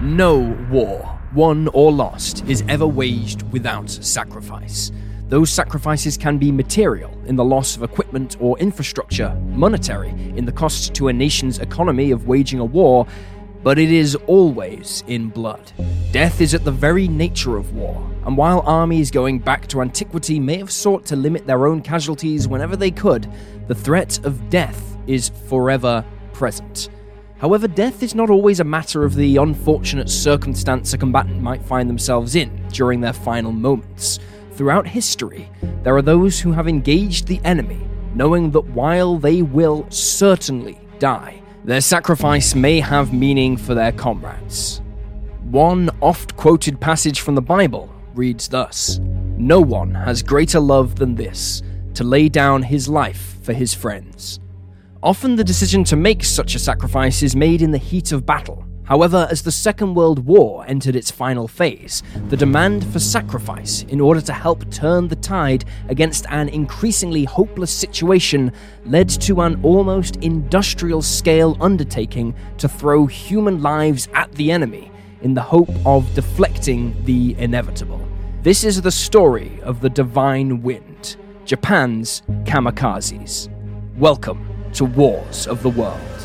No war, won or lost, is ever waged without sacrifice. Those sacrifices can be material, in the loss of equipment or infrastructure, monetary, in the cost to a nation's economy of waging a war, but it is always in blood. Death is at the very nature of war, and while armies going back to antiquity may have sought to limit their own casualties whenever they could, the threat of death is forever present. However, death is not always a matter of the unfortunate circumstance a combatant might find themselves in during their final moments. Throughout history, there are those who have engaged the enemy, knowing that while they will certainly die, their sacrifice may have meaning for their comrades. One oft quoted passage from the Bible reads thus No one has greater love than this, to lay down his life for his friends. Often the decision to make such a sacrifice is made in the heat of battle, However, as the Second World War entered its final phase, the demand for sacrifice in order to help turn the tide against an increasingly hopeless situation led to an almost industrial scale undertaking to throw human lives at the enemy in the hope of deflecting the inevitable. This is the story of the Divine Wind, Japan's kamikazes. Welcome to Wars of the World.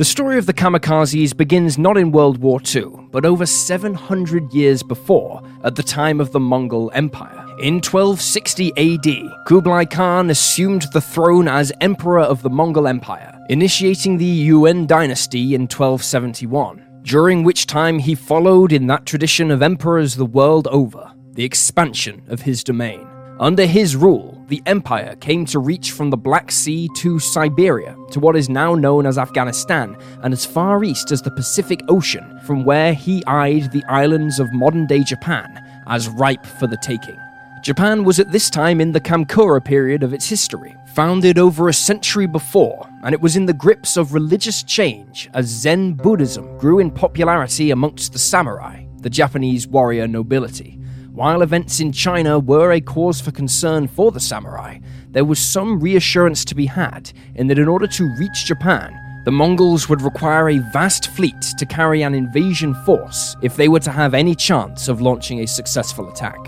The story of the kamikazes begins not in World War II, but over 700 years before, at the time of the Mongol Empire. In 1260 AD, Kublai Khan assumed the throne as Emperor of the Mongol Empire, initiating the Yuan dynasty in 1271, during which time he followed in that tradition of emperors the world over, the expansion of his domain. Under his rule, the empire came to reach from the Black Sea to Siberia, to what is now known as Afghanistan, and as far east as the Pacific Ocean, from where he eyed the islands of modern day Japan as ripe for the taking. Japan was at this time in the Kamakura period of its history, founded over a century before, and it was in the grips of religious change as Zen Buddhism grew in popularity amongst the samurai, the Japanese warrior nobility. While events in China were a cause for concern for the samurai, there was some reassurance to be had in that in order to reach Japan, the Mongols would require a vast fleet to carry an invasion force if they were to have any chance of launching a successful attack.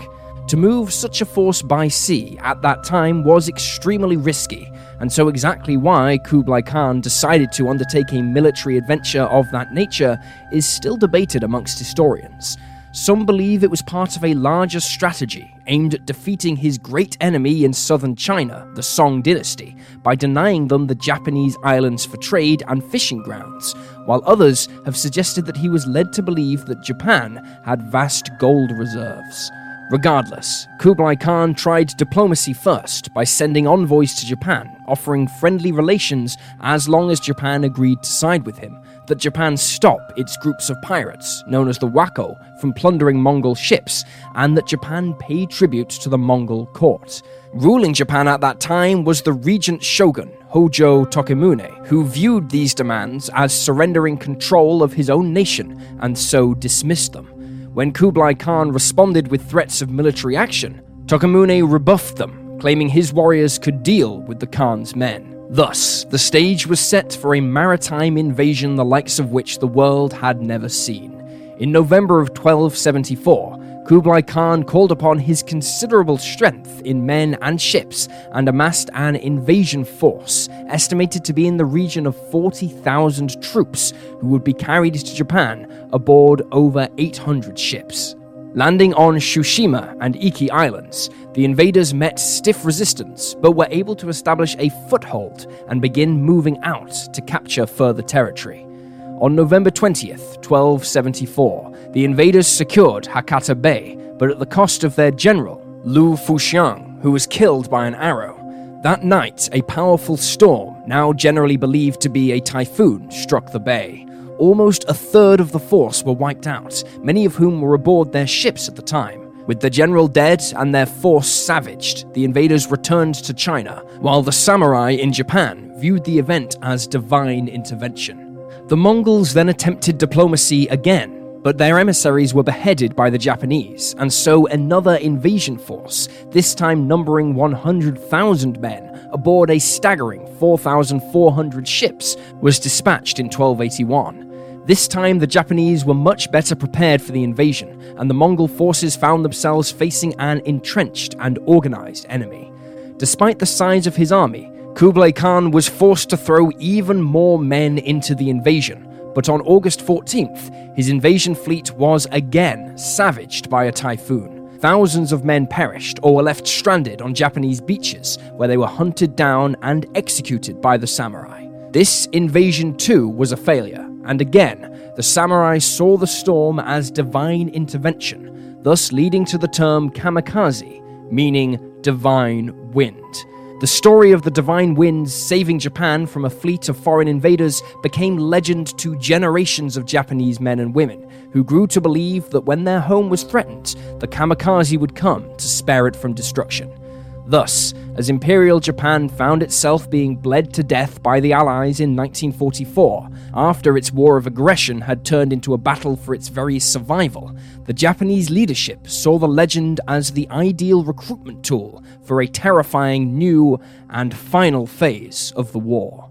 To move such a force by sea at that time was extremely risky, and so exactly why Kublai Khan decided to undertake a military adventure of that nature is still debated amongst historians. Some believe it was part of a larger strategy aimed at defeating his great enemy in southern China, the Song dynasty, by denying them the Japanese islands for trade and fishing grounds, while others have suggested that he was led to believe that Japan had vast gold reserves. Regardless, Kublai Khan tried diplomacy first by sending envoys to Japan, offering friendly relations as long as Japan agreed to side with him, that Japan stop its groups of pirates, known as the Wako, from plundering Mongol ships, and that Japan pay tribute to the Mongol court. Ruling Japan at that time was the regent shogun, Hojo Tokimune, who viewed these demands as surrendering control of his own nation and so dismissed them. When Kublai Khan responded with threats of military action, Tokimune rebuffed them, claiming his warriors could deal with the Khan's men. Thus, the stage was set for a maritime invasion the likes of which the world had never seen. In November of 1274, Kublai Khan called upon his considerable strength in men and ships and amassed an invasion force, estimated to be in the region of 40,000 troops, who would be carried to Japan aboard over 800 ships. Landing on Tsushima and Iki Islands, the invaders met stiff resistance but were able to establish a foothold and begin moving out to capture further territory. On November 20th, 1274, the invaders secured Hakata Bay, but at the cost of their general, Lu Fuxiang, who was killed by an arrow. That night, a powerful storm, now generally believed to be a typhoon, struck the bay. almost a third of the force were wiped out, many of whom were aboard their ships at the time. With the general dead and their force savaged, the invaders returned to China, while the samurai in Japan viewed the event as divine intervention. The Mongols then attempted diplomacy again, but their emissaries were beheaded by the Japanese, and so another invasion force, this time numbering 100,000 men, aboard a staggering 4,400 ships, was dispatched in 1281. This time, the Japanese were much better prepared for the invasion, and the Mongol forces found themselves facing an entrenched and organized enemy. Despite the size of his army, Kublai Khan was forced to throw even more men into the invasion, but on August 14th, his invasion fleet was again savaged by a typhoon. Thousands of men perished or were left stranded on Japanese beaches, where they were hunted down and executed by the samurai. This invasion too was a failure, and again, the samurai saw the storm as divine intervention, thus leading to the term kamikaze, meaning divine wind. The story of the divine winds saving Japan from a fleet of foreign invaders became legend to generations of Japanese men and women, who grew to believe that when their home was threatened, the kamikaze would come to spare it from destruction. Thus, as Imperial Japan found itself being bled to death by the Allies in 1944, after its war of aggression had turned into a battle for its very survival, the Japanese leadership saw the legend as the ideal recruitment tool for a terrifying new and final phase of the war.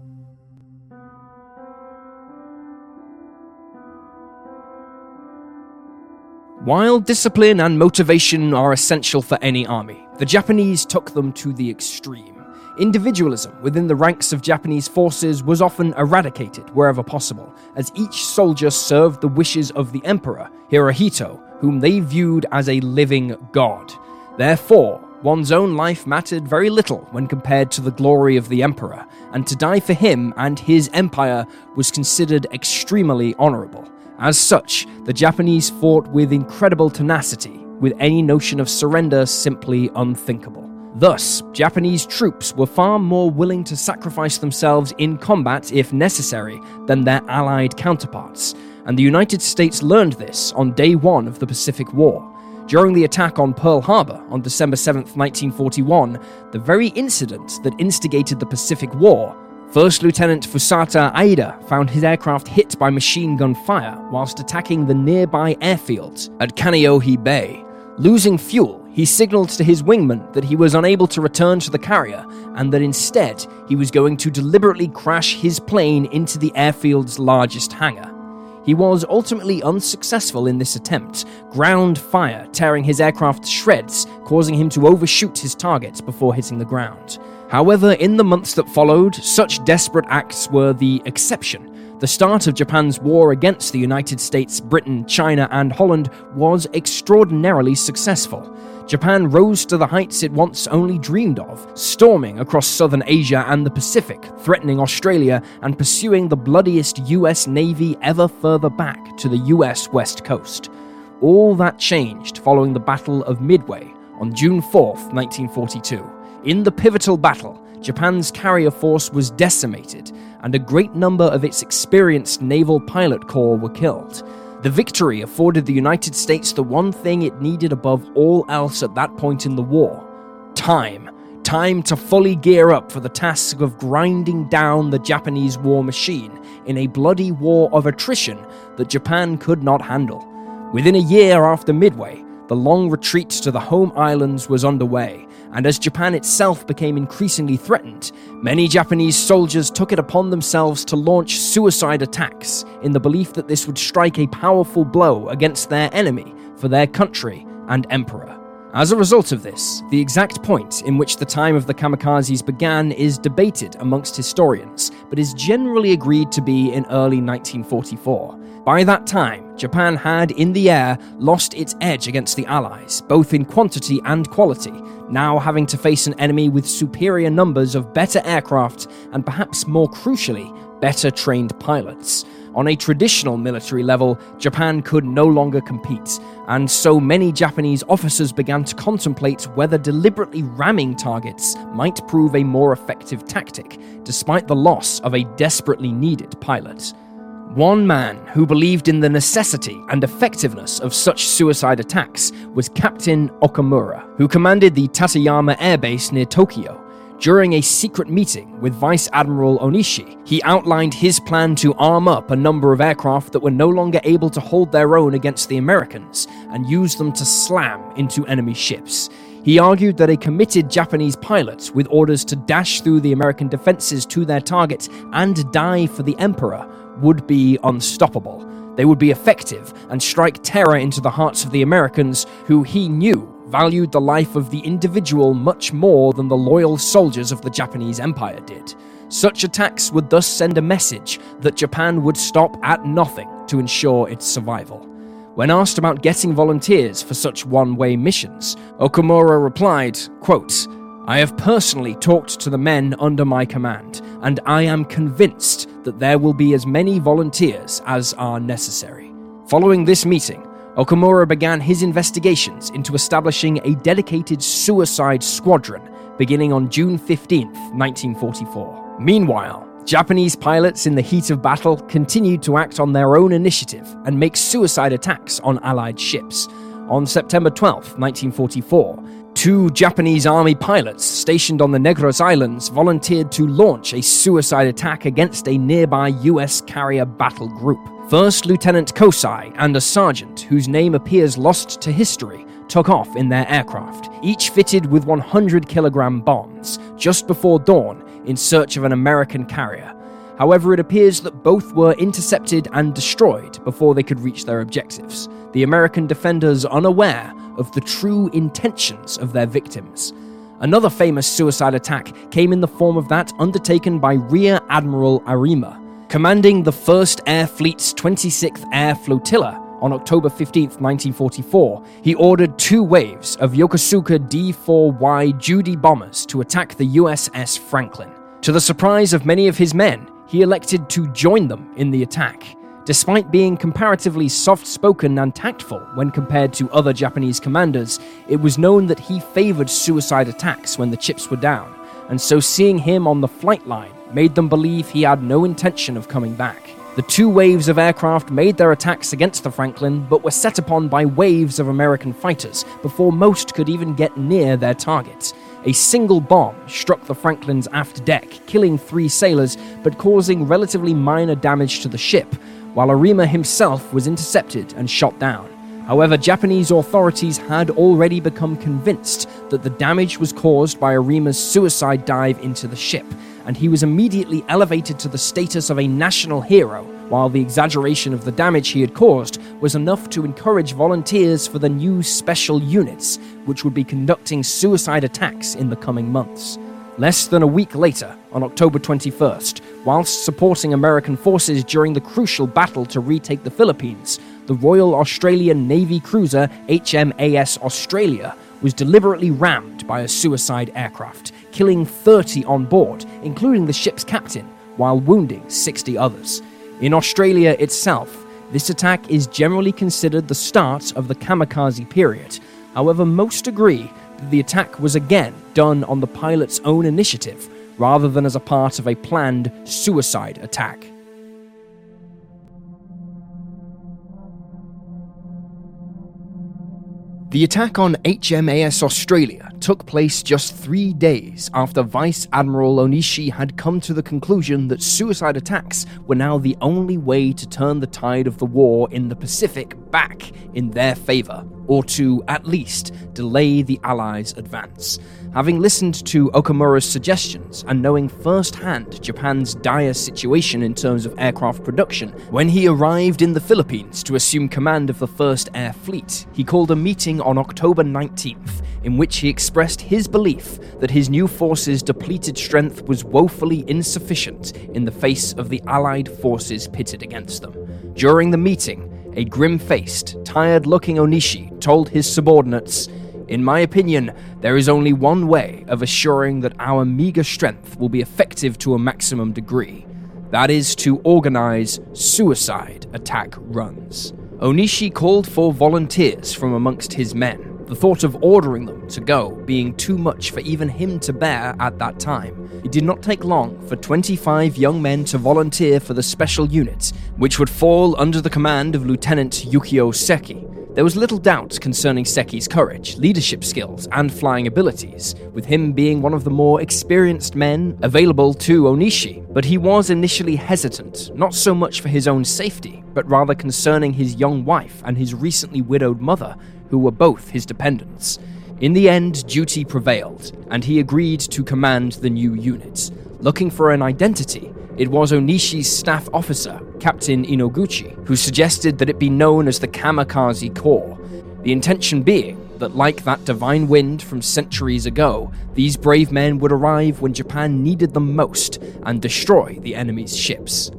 While discipline and motivation are essential for any army, the Japanese took them to the extreme. Individualism within the ranks of Japanese forces was often eradicated wherever possible, as each soldier served the wishes of the emperor, Hirohito, whom they viewed as a living god. Therefore, one's own life mattered very little when compared to the glory of the emperor, and to die for him and his empire was considered extremely honorable. As such, the Japanese fought with incredible tenacity, with any notion of surrender simply unthinkable. Thus, Japanese troops were far more willing to sacrifice themselves in combat if necessary than their Allied counterparts, and the United States learned this on day one of the Pacific War. During the attack on Pearl Harbor on December 7, 1941, the very incident that instigated the Pacific War First Lieutenant Fusata Aida found his aircraft hit by machine gun fire whilst attacking the nearby airfield at Kaneohe Bay. Losing fuel, he signaled to his wingman that he was unable to return to the carrier and that instead he was going to deliberately crash his plane into the airfield's largest hangar. He was ultimately unsuccessful in this attempt, ground fire tearing his aircraft to shreds, causing him to overshoot his target before hitting the ground. However, in the months that followed, such desperate acts were the exception. The start of Japan's war against the United States, Britain, China, and Holland was extraordinarily successful. Japan rose to the heights it once only dreamed of, storming across southern Asia and the Pacific, threatening Australia and pursuing the bloodiest US Navy ever further back to the US West Coast. All that changed following the Battle of Midway on June 4, 1942. In the pivotal battle, Japan's carrier force was decimated, and a great number of its experienced naval pilot corps were killed. The victory afforded the United States the one thing it needed above all else at that point in the war time. Time to fully gear up for the task of grinding down the Japanese war machine in a bloody war of attrition that Japan could not handle. Within a year after Midway, the long retreat to the home islands was underway, and as Japan itself became increasingly threatened, many Japanese soldiers took it upon themselves to launch suicide attacks in the belief that this would strike a powerful blow against their enemy for their country and emperor. As a result of this, the exact point in which the time of the kamikazes began is debated amongst historians, but is generally agreed to be in early 1944. By that time, Japan had, in the air, lost its edge against the Allies, both in quantity and quality, now having to face an enemy with superior numbers of better aircraft and perhaps more crucially, better trained pilots. On a traditional military level, Japan could no longer compete, and so many Japanese officers began to contemplate whether deliberately ramming targets might prove a more effective tactic, despite the loss of a desperately needed pilot. One man who believed in the necessity and effectiveness of such suicide attacks was Captain Okamura, who commanded the Tateyama Air Base near Tokyo. During a secret meeting with Vice Admiral Onishi, he outlined his plan to arm up a number of aircraft that were no longer able to hold their own against the Americans and use them to slam into enemy ships. He argued that a committed Japanese pilot with orders to dash through the American defenses to their target and die for the Emperor would be unstoppable. They would be effective and strike terror into the hearts of the Americans, who he knew valued the life of the individual much more than the loyal soldiers of the Japanese Empire did. Such attacks would thus send a message that Japan would stop at nothing to ensure its survival. When asked about getting volunteers for such one way missions, Okamura replied, quote, I have personally talked to the men under my command, and I am convinced that there will be as many volunteers as are necessary. Following this meeting, Okamura began his investigations into establishing a dedicated suicide squadron beginning on June 15, 1944. Meanwhile, Japanese pilots in the heat of battle continued to act on their own initiative and make suicide attacks on Allied ships. On September 12, 1944, Two Japanese army pilots stationed on the Negros Islands volunteered to launch a suicide attack against a nearby US carrier battle group. First Lieutenant Kosai and a sergeant, whose name appears lost to history, took off in their aircraft, each fitted with 100 kilogram bombs, just before dawn in search of an American carrier. However, it appears that both were intercepted and destroyed before they could reach their objectives, the American defenders unaware of the true intentions of their victims. Another famous suicide attack came in the form of that undertaken by Rear Admiral Arima, commanding the 1st Air Fleet's 26th Air Flotilla on October 15, 1944, he ordered two waves of Yokosuka D 4Y Judy bombers to attack the USS Franklin. To the surprise of many of his men, he elected to join them in the attack. Despite being comparatively soft spoken and tactful when compared to other Japanese commanders, it was known that he favored suicide attacks when the chips were down, and so seeing him on the flight line made them believe he had no intention of coming back. The two waves of aircraft made their attacks against the Franklin, but were set upon by waves of American fighters before most could even get near their targets. A single bomb struck the Franklin's aft deck, killing three sailors, but causing relatively minor damage to the ship, while Arima himself was intercepted and shot down. However, Japanese authorities had already become convinced that the damage was caused by Arima's suicide dive into the ship, and he was immediately elevated to the status of a national hero, while the exaggeration of the damage he had caused was enough to encourage volunteers for the new special units, which would be conducting suicide attacks in the coming months. Less than a week later, on October 21st, whilst supporting American forces during the crucial battle to retake the Philippines, the Royal Australian Navy cruiser HMAS Australia was deliberately rammed by a suicide aircraft, killing 30 on board, including the ship's captain, while wounding 60 others. In Australia itself, this attack is generally considered the start of the kamikaze period. However, most agree that the attack was again done on the pilot's own initiative rather than as a part of a planned suicide attack. The attack on HMAS Australia took place just three days after Vice Admiral Onishi had come to the conclusion that suicide attacks were now the only way to turn the tide of the war in the Pacific back in their favour, or to, at least, delay the Allies' advance. Having listened to Okamura's suggestions and knowing firsthand Japan's dire situation in terms of aircraft production, when he arrived in the Philippines to assume command of the 1st Air Fleet, he called a meeting on October 19th in which he expressed his belief that his new forces' depleted strength was woefully insufficient in the face of the Allied forces pitted against them. During the meeting, a grim faced, tired looking Onishi told his subordinates, in my opinion, there is only one way of assuring that our meager strength will be effective to a maximum degree. That is to organize suicide attack runs. Onishi called for volunteers from amongst his men, the thought of ordering them to go being too much for even him to bear at that time. It did not take long for 25 young men to volunteer for the special unit, which would fall under the command of Lieutenant Yukio Seki. There was little doubt concerning Seki's courage, leadership skills, and flying abilities, with him being one of the more experienced men available to Onishi. But he was initially hesitant, not so much for his own safety, but rather concerning his young wife and his recently widowed mother, who were both his dependents. In the end, duty prevailed, and he agreed to command the new unit. Looking for an identity, it was Onishi's staff officer, Captain Inoguchi, who suggested that it be known as the Kamikaze Corps, the intention being that, like that divine wind from centuries ago, these brave men would arrive when Japan needed them most and destroy the enemy's ships.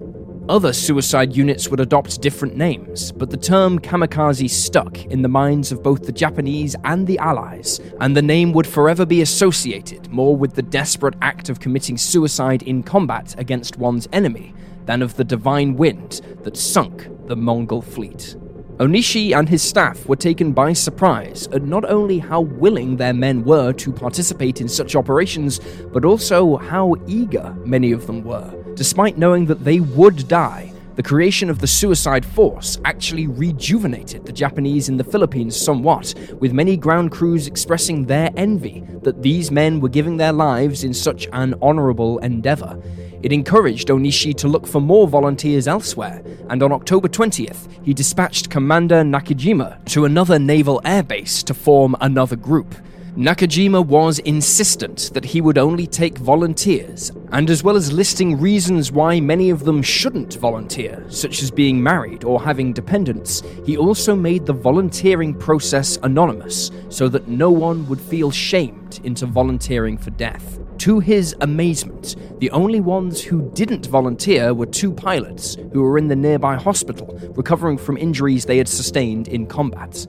Other suicide units would adopt different names, but the term kamikaze stuck in the minds of both the Japanese and the Allies, and the name would forever be associated more with the desperate act of committing suicide in combat against one's enemy than of the divine wind that sunk the Mongol fleet. Onishi and his staff were taken by surprise at not only how willing their men were to participate in such operations, but also how eager many of them were. Despite knowing that they would die, the creation of the Suicide Force actually rejuvenated the Japanese in the Philippines somewhat, with many ground crews expressing their envy that these men were giving their lives in such an honorable endeavor. It encouraged Onishi to look for more volunteers elsewhere, and on October 20th, he dispatched Commander Nakajima to another naval airbase to form another group. Nakajima was insistent that he would only take volunteers, and as well as listing reasons why many of them shouldn't volunteer, such as being married or having dependents, he also made the volunteering process anonymous so that no one would feel shamed into volunteering for death. To his amazement, the only ones who didn't volunteer were two pilots who were in the nearby hospital recovering from injuries they had sustained in combat.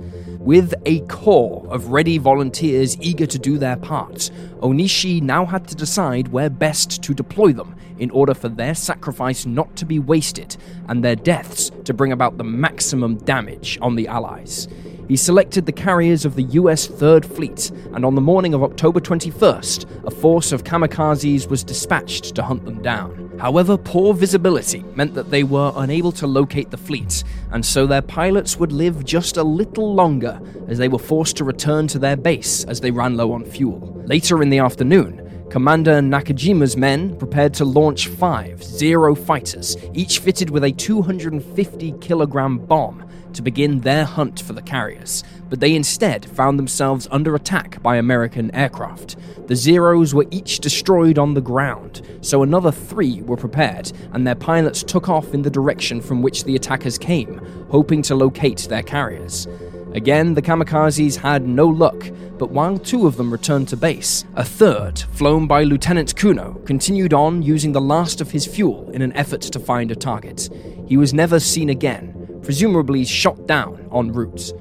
With a corps of ready volunteers eager to do their part, Onishi now had to decide where best to deploy them in order for their sacrifice not to be wasted and their deaths to bring about the maximum damage on the Allies. He selected the carriers of the US 3rd Fleet, and on the morning of October 21st, a force of kamikazes was dispatched to hunt them down. However, poor visibility meant that they were unable to locate the fleet, and so their pilots would live just a little longer as they were forced to return to their base as they ran low on fuel. Later in the afternoon, Commander Nakajima's men prepared to launch five Zero fighters, each fitted with a 250 kilogram bomb to begin their hunt for the carriers, but they instead found themselves under attack by American aircraft. The Zeros were each destroyed on the ground, so another three were prepared, and their pilots took off in the direction from which the attackers came, hoping to locate their carriers. Again, the kamikazes had no luck, but while two of them returned to base, a third, flown by Lieutenant Kuno, continued on using the last of his fuel in an effort to find a target. He was never seen again, presumably shot down en route.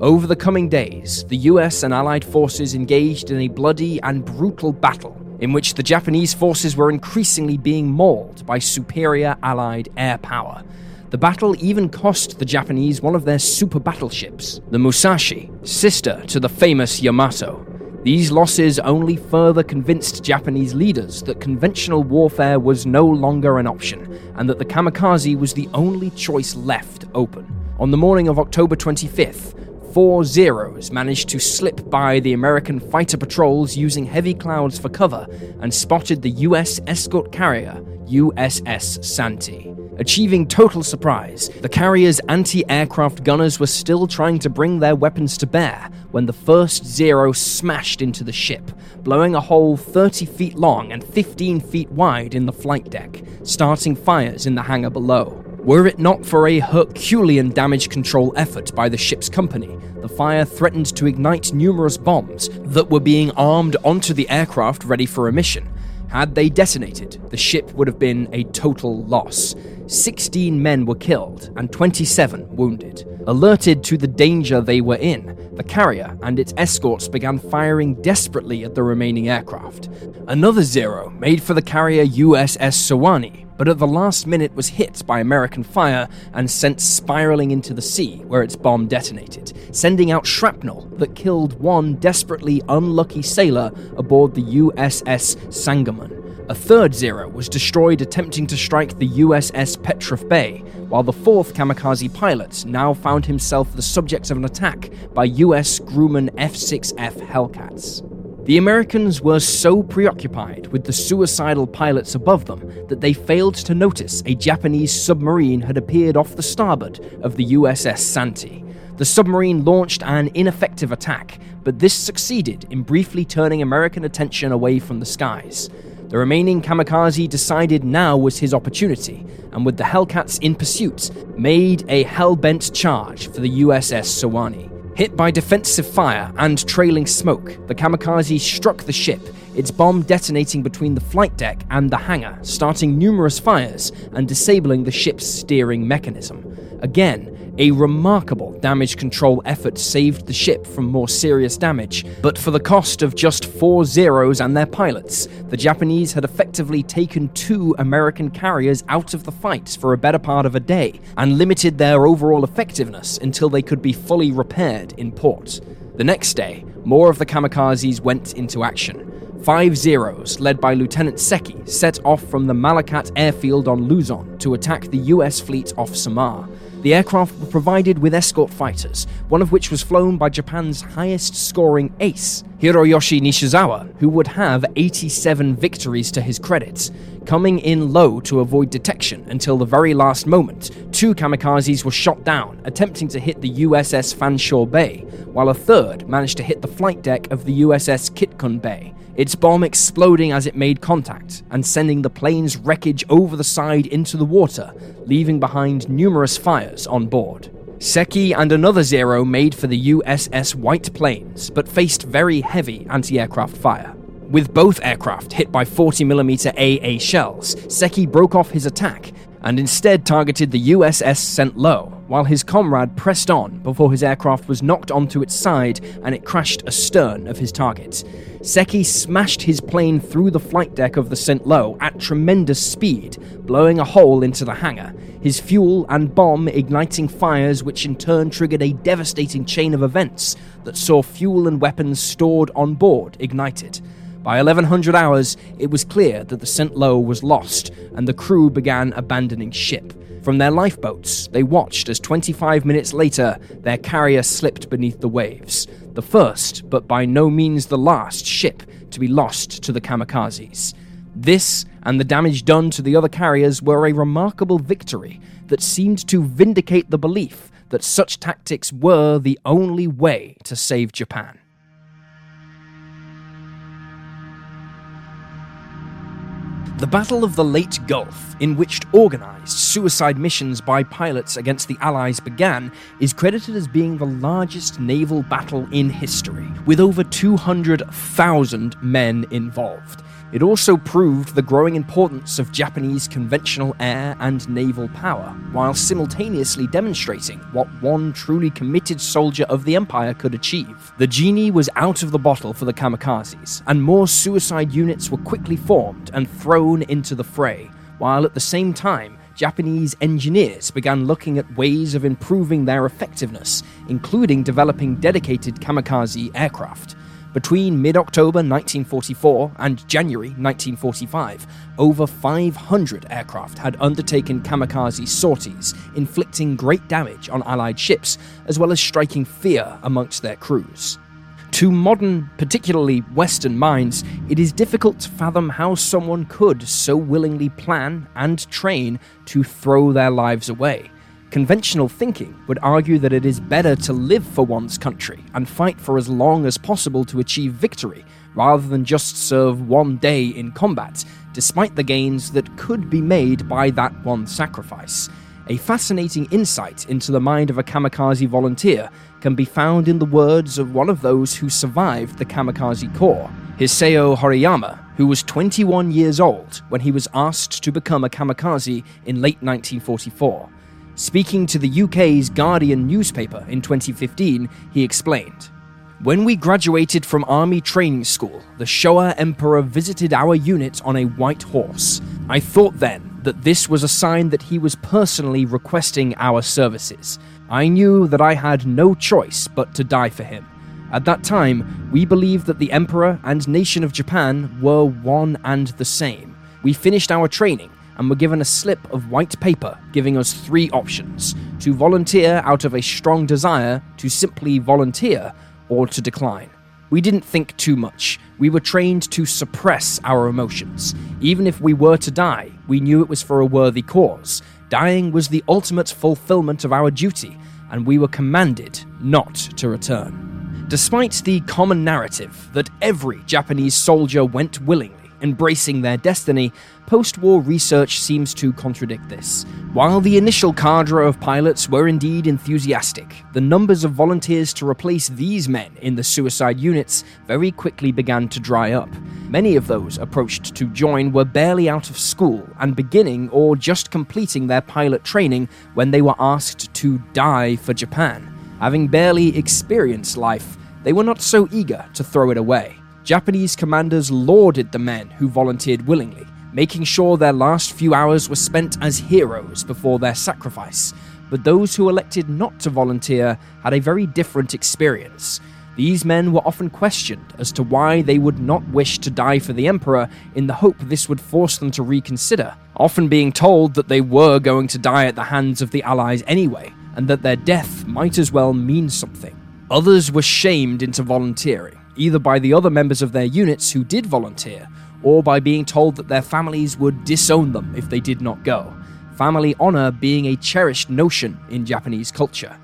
Over the coming days, the US and Allied forces engaged in a bloody and brutal battle in which the Japanese forces were increasingly being mauled by superior Allied air power. The battle even cost the Japanese one of their super battleships, the Musashi, sister to the famous Yamato. These losses only further convinced Japanese leaders that conventional warfare was no longer an option, and that the kamikaze was the only choice left open. On the morning of October 25th, four Zeros managed to slip by the American fighter patrols using heavy clouds for cover and spotted the US escort carrier USS Santee. Achieving total surprise, the carrier's anti aircraft gunners were still trying to bring their weapons to bear when the first Zero smashed into the ship, blowing a hole 30 feet long and 15 feet wide in the flight deck, starting fires in the hangar below. Were it not for a Herculean damage control effort by the ship's company, the fire threatened to ignite numerous bombs that were being armed onto the aircraft ready for a mission. Had they detonated, the ship would have been a total loss. 16 men were killed and 27 wounded. Alerted to the danger they were in, the carrier and its escorts began firing desperately at the remaining aircraft. Another Zero made for the carrier USS Suwannee, but at the last minute was hit by American fire and sent spiraling into the sea where its bomb detonated, sending out shrapnel that killed one desperately unlucky sailor aboard the USS Sangamon. A third Zero was destroyed attempting to strike the USS Petrof Bay, while the fourth kamikaze pilot now found himself the subject of an attack by US Grumman F 6F Hellcats. The Americans were so preoccupied with the suicidal pilots above them that they failed to notice a Japanese submarine had appeared off the starboard of the USS Santee. The submarine launched an ineffective attack, but this succeeded in briefly turning American attention away from the skies. The remaining kamikaze decided now was his opportunity, and with the Hellcats in pursuit, made a hell-bent charge for the USS Suwannee. Hit by defensive fire and trailing smoke, the kamikaze struck the ship, its bomb detonating between the flight deck and the hangar, starting numerous fires and disabling the ship's steering mechanism. Again, a remarkable damage control effort saved the ship from more serious damage, but for the cost of just four Zeros and their pilots, the Japanese had effectively taken two American carriers out of the fight for a better part of a day and limited their overall effectiveness until they could be fully repaired in port. The next day, more of the kamikazes went into action. Five Zeros, led by Lieutenant Seki, set off from the Malakat airfield on Luzon to attack the US fleet off Samar. The aircraft were provided with escort fighters, one of which was flown by Japan's highest scoring ace, Hiroyoshi Nishizawa, who would have 87 victories to his credits, Coming in low to avoid detection until the very last moment, two kamikazes were shot down, attempting to hit the USS Fanshawe Bay, while a third managed to hit the flight deck of the USS Kitkun Bay its bomb exploding as it made contact and sending the plane's wreckage over the side into the water, leaving behind numerous fires on board. Seki and another Zero made for the USS White Plains, but faced very heavy anti aircraft fire. With both aircraft hit by 40mm AA shells, Seki broke off his attack and instead targeted the USS St. Lo, while his comrade pressed on before his aircraft was knocked onto its side and it crashed astern of his target. Seki smashed his plane through the flight deck of the St. Lo at tremendous speed, blowing a hole into the hangar, his fuel and bomb igniting fires which in turn triggered a devastating chain of events that saw fuel and weapons stored on board ignited. By 1100 hours, it was clear that the St. Lo was lost, and the crew began abandoning ship. From their lifeboats, they watched as 25 minutes later, their carrier slipped beneath the waves. The first, but by no means the last, ship to be lost to the kamikazes. This and the damage done to the other carriers were a remarkable victory that seemed to vindicate the belief that such tactics were the only way to save Japan. The Battle of the Leyte Gulf, in which organized suicide missions by pilots against the Allies began, is credited as being the largest naval battle in history, with over 200,000 men involved. It also proved the growing importance of Japanese conventional air and naval power, while simultaneously demonstrating what one truly committed soldier of the Empire could achieve. The genie was out of the bottle for the kamikazes, and more suicide units were quickly formed and thrown into the fray, while at the same time, Japanese engineers began looking at ways of improving their effectiveness, including developing dedicated kamikaze aircraft. Between mid October 1944 and January 1945, over 500 aircraft had undertaken kamikaze sorties, inflicting great damage on Allied ships, as well as striking fear amongst their crews. To modern, particularly Western minds, it is difficult to fathom how someone could so willingly plan and train to throw their lives away. Conventional thinking would argue that it is better to live for one's country and fight for as long as possible to achieve victory, rather than just serve one day in combat, despite the gains that could be made by that one sacrifice. A fascinating insight into the mind of a kamikaze volunteer can be found in the words of one of those who survived the kamikaze corps, Hisao Horiyama, who was 21 years old when he was asked to become a kamikaze in late 1944. Speaking to the UK's Guardian newspaper in 2015, he explained When we graduated from Army Training School, the Showa Emperor visited our unit on a white horse. I thought then that this was a sign that he was personally requesting our services. I knew that I had no choice but to die for him. At that time, we believed that the Emperor and nation of Japan were one and the same. We finished our training and were given a slip of white paper giving us three options to volunteer out of a strong desire, to simply volunteer, or to decline. We didn't think too much. We were trained to suppress our emotions. Even if we were to die, we knew it was for a worthy cause. Dying was the ultimate fulfillment of our duty, and we were commanded not to return. Despite the common narrative that every Japanese soldier went willingly, embracing their destiny, post war research seems to contradict this. While the initial cadre of pilots were indeed enthusiastic, the numbers of volunteers to replace these men in the suicide units very quickly began to dry up. Many of those approached to join were barely out of school and beginning or just completing their pilot training when they were asked to die for Japan. Having barely experienced life, they were not so eager to throw it away. Japanese commanders lauded the men who volunteered willingly, making sure their last few hours were spent as heroes before their sacrifice. But those who elected not to volunteer had a very different experience. These men were often questioned as to why they would not wish to die for the Emperor in the hope this would force them to reconsider, often being told that they were going to die at the hands of the Allies anyway, and that their death might as well mean something. Others were shamed into volunteering either by the other members of their units who did volunteer, or by being told that their families would disown them if they did not go, family honor being a cherished notion in Japanese culture.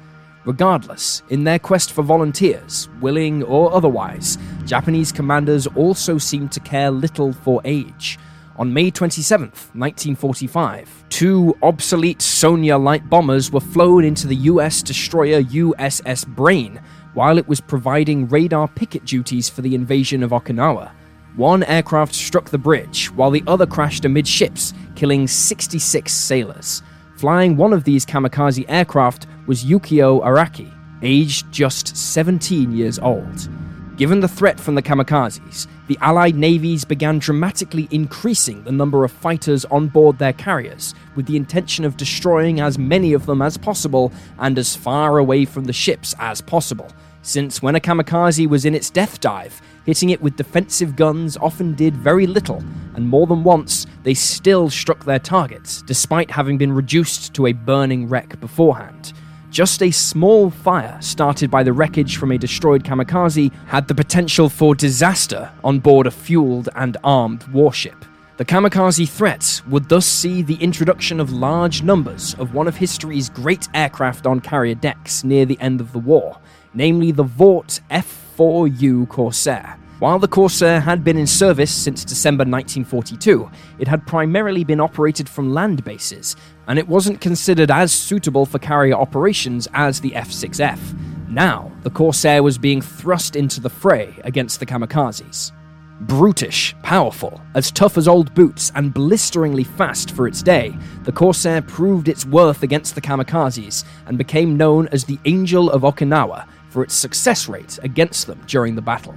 Regardless, in their quest for volunteers, willing or otherwise, Japanese commanders also seemed to care little for age. On May 27, 1945, two obsolete Sonia light bombers were flown into the US destroyer USS Braine while it was providing radar picket duties for the invasion of Okinawa. One aircraft struck the bridge, while the other crashed amidships, killing 66 sailors. Flying one of these kamikaze aircraft was Yukio Araki, aged just 17 years old. Given the threat from the kamikazes, the Allied navies began dramatically increasing the number of fighters on board their carriers, with the intention of destroying as many of them as possible and as far away from the ships as possible since when a kamikaze was in its death dive, hitting it with defensive guns often did very little, and more than once, they still struck their targets, despite having been reduced to a burning wreck beforehand. Just a small fire started by the wreckage from a destroyed kamikaze had the potential for disaster on board a fueled and armed warship. The kamikaze threat would thus see the introduction of large numbers of one of history's great aircraft on carrier decks near the end of the war, namely the Vought F4U Corsair. While the Corsair had been in service since December 1942, it had primarily been operated from land bases, and it wasn't considered as suitable for carrier operations as the F 6F. Now, the Corsair was being thrust into the fray against the kamikazes. Brutish, powerful, as tough as old boots, and blisteringly fast for its day, the Corsair proved its worth against the kamikazes and became known as the Angel of Okinawa for its success rate against them during the battle.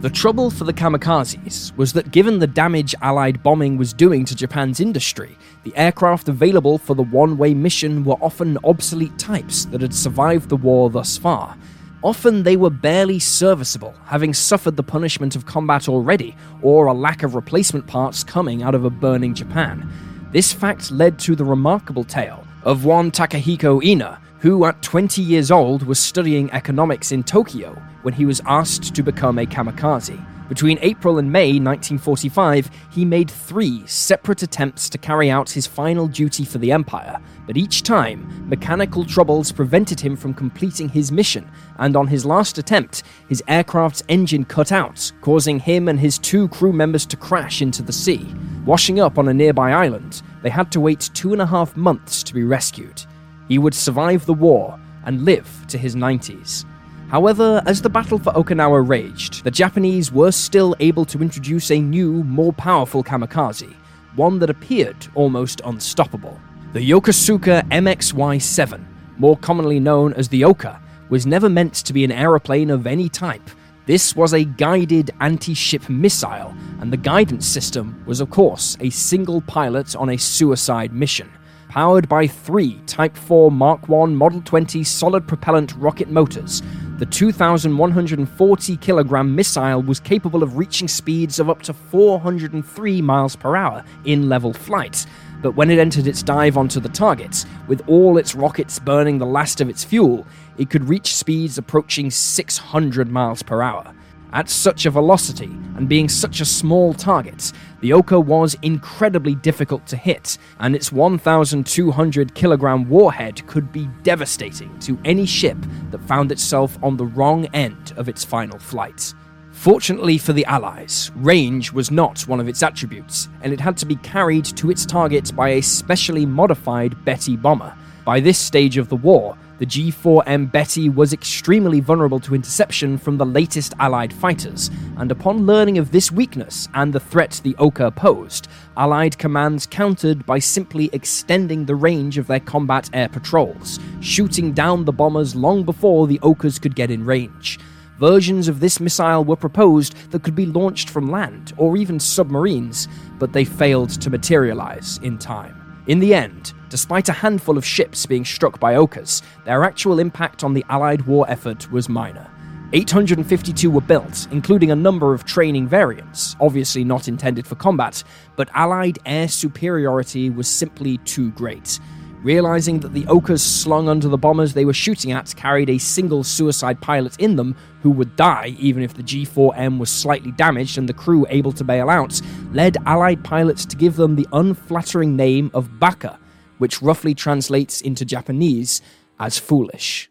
The trouble for the kamikazes was that given the damage Allied bombing was doing to Japan's industry, the aircraft available for the one way mission were often obsolete types that had survived the war thus far. Often they were barely serviceable, having suffered the punishment of combat already, or a lack of replacement parts coming out of a burning Japan. This fact led to the remarkable tale of one Takehiko Ena, who at 20 years old was studying economics in Tokyo when he was asked to become a kamikaze. Between April and May 1945, he made three separate attempts to carry out his final duty for the Empire, but each time, mechanical troubles prevented him from completing his mission, and on his last attempt, his aircraft's engine cut out, causing him and his two crew members to crash into the sea. Washing up on a nearby island, they had to wait two and a half months to be rescued. He would survive the war and live to his 90s. However, as the battle for Okinawa raged, the Japanese were still able to introduce a new, more powerful kamikaze, one that appeared almost unstoppable. The Yokosuka MXY 7, more commonly known as the Oka, was never meant to be an aeroplane of any type. This was a guided anti ship missile, and the guidance system was, of course, a single pilot on a suicide mission. Powered by three Type 4 Mark 1 Model 20 solid propellant rocket motors. The 2,140 kilogram missile was capable of reaching speeds of up to 403 miles per hour in level flight. But when it entered its dive onto the target, with all its rockets burning the last of its fuel, it could reach speeds approaching 600 miles per hour. At such a velocity, and being such a small target, the Oka was incredibly difficult to hit, and its 1,200 kilogram warhead could be devastating to any ship that found itself on the wrong end of its final flight. Fortunately for the Allies, range was not one of its attributes, and it had to be carried to its target by a specially modified Betty bomber. By this stage of the war, the G4M Betty was extremely vulnerable to interception from the latest Allied fighters, and upon learning of this weakness and the threat the Oka posed, Allied commands countered by simply extending the range of their combat air patrols, shooting down the bombers long before the Okas could get in range. Versions of this missile were proposed that could be launched from land or even submarines, but they failed to materialize in time. In the end, despite a handful of ships being struck by Okas, their actual impact on the Allied war effort was minor. 852 were built, including a number of training variants, obviously not intended for combat, but Allied air superiority was simply too great. Realizing that the Okas slung under the bombers they were shooting at carried a single suicide pilot in them who would die even if the G4M was slightly damaged and the crew able to bail out, led Allied pilots to give them the unflattering name of Baka, which roughly translates into Japanese as foolish.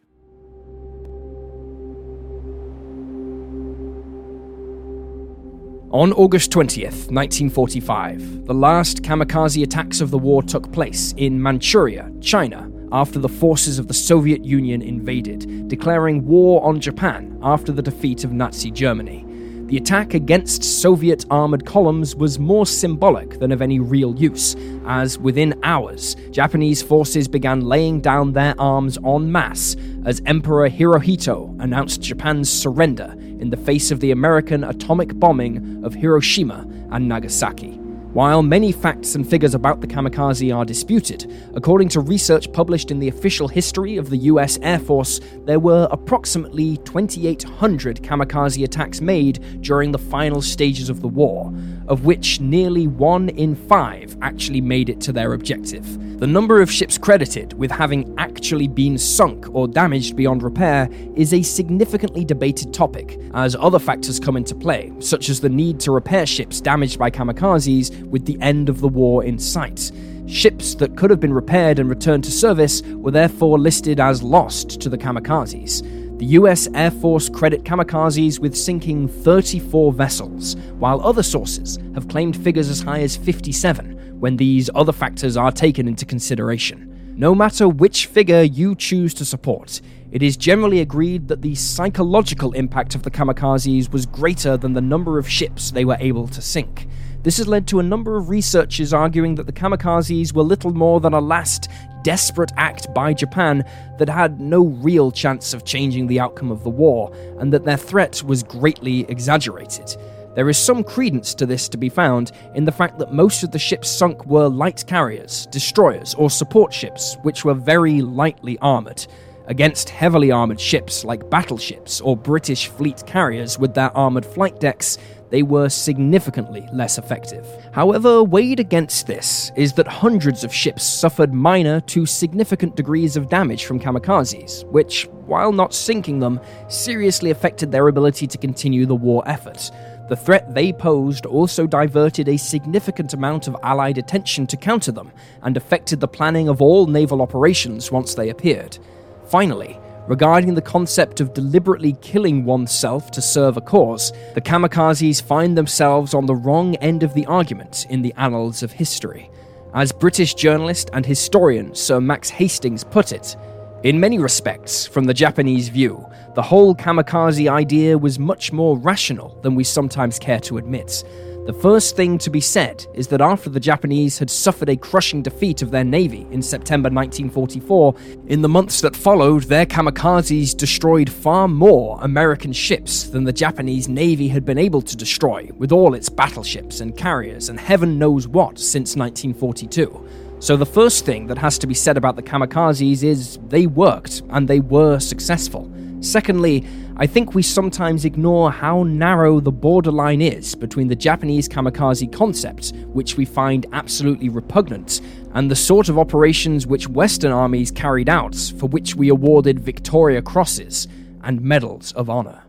On August 20th, 1945, the last kamikaze attacks of the war took place in Manchuria, China, after the forces of the Soviet Union invaded, declaring war on Japan after the defeat of Nazi Germany. The attack against Soviet armored columns was more symbolic than of any real use, as within hours, Japanese forces began laying down their arms en masse as Emperor Hirohito announced Japan's surrender in the face of the American atomic bombing of Hiroshima and Nagasaki. While many facts and figures about the kamikaze are disputed, according to research published in the official history of the US Air Force, there were approximately 2,800 kamikaze attacks made during the final stages of the war, of which nearly one in five actually made it to their objective. The number of ships credited with having actually been sunk or damaged beyond repair is a significantly debated topic, as other factors come into play, such as the need to repair ships damaged by kamikazes with the end of the war in sight. Ships that could have been repaired and returned to service were therefore listed as lost to the kamikazes. The US Air Force credit kamikazes with sinking 34 vessels, while other sources have claimed figures as high as 57 when these other factors are taken into consideration. No matter which figure you choose to support, it is generally agreed that the psychological impact of the kamikazes was greater than the number of ships they were able to sink. This has led to a number of researchers arguing that the kamikazes were little more than a last desperate act by Japan that had no real chance of changing the outcome of the war, and that their threat was greatly exaggerated. There is some credence to this to be found in the fact that most of the ships sunk were light carriers, destroyers, or support ships, which were very lightly armoured. Against heavily armoured ships like battleships or British fleet carriers with their armoured flight decks, they were significantly less effective. However, weighed against this is that hundreds of ships suffered minor to significant degrees of damage from kamikazes, which, while not sinking them, seriously affected their ability to continue the war effort. The threat they posed also diverted a significant amount of Allied attention to counter them, and affected the planning of all naval operations once they appeared. Finally, regarding the concept of deliberately killing oneself to serve a cause, the kamikazes find themselves on the wrong end of the argument in the annals of history. As British journalist and historian Sir Max Hastings put it, in many respects, from the Japanese view, the whole kamikaze idea was much more rational than we sometimes care to admit. The first thing to be said is that after the Japanese had suffered a crushing defeat of their navy in September 1944, in the months that followed, their kamikazes destroyed far more American ships than the Japanese navy had been able to destroy with all its battleships and carriers and heaven knows what since 1942. So, the first thing that has to be said about the kamikazes is they worked and they were successful. Secondly, I think we sometimes ignore how narrow the borderline is between the Japanese kamikaze concept, which we find absolutely repugnant, and the sort of operations which Western armies carried out, for which we awarded Victoria Crosses and Medals of Honor.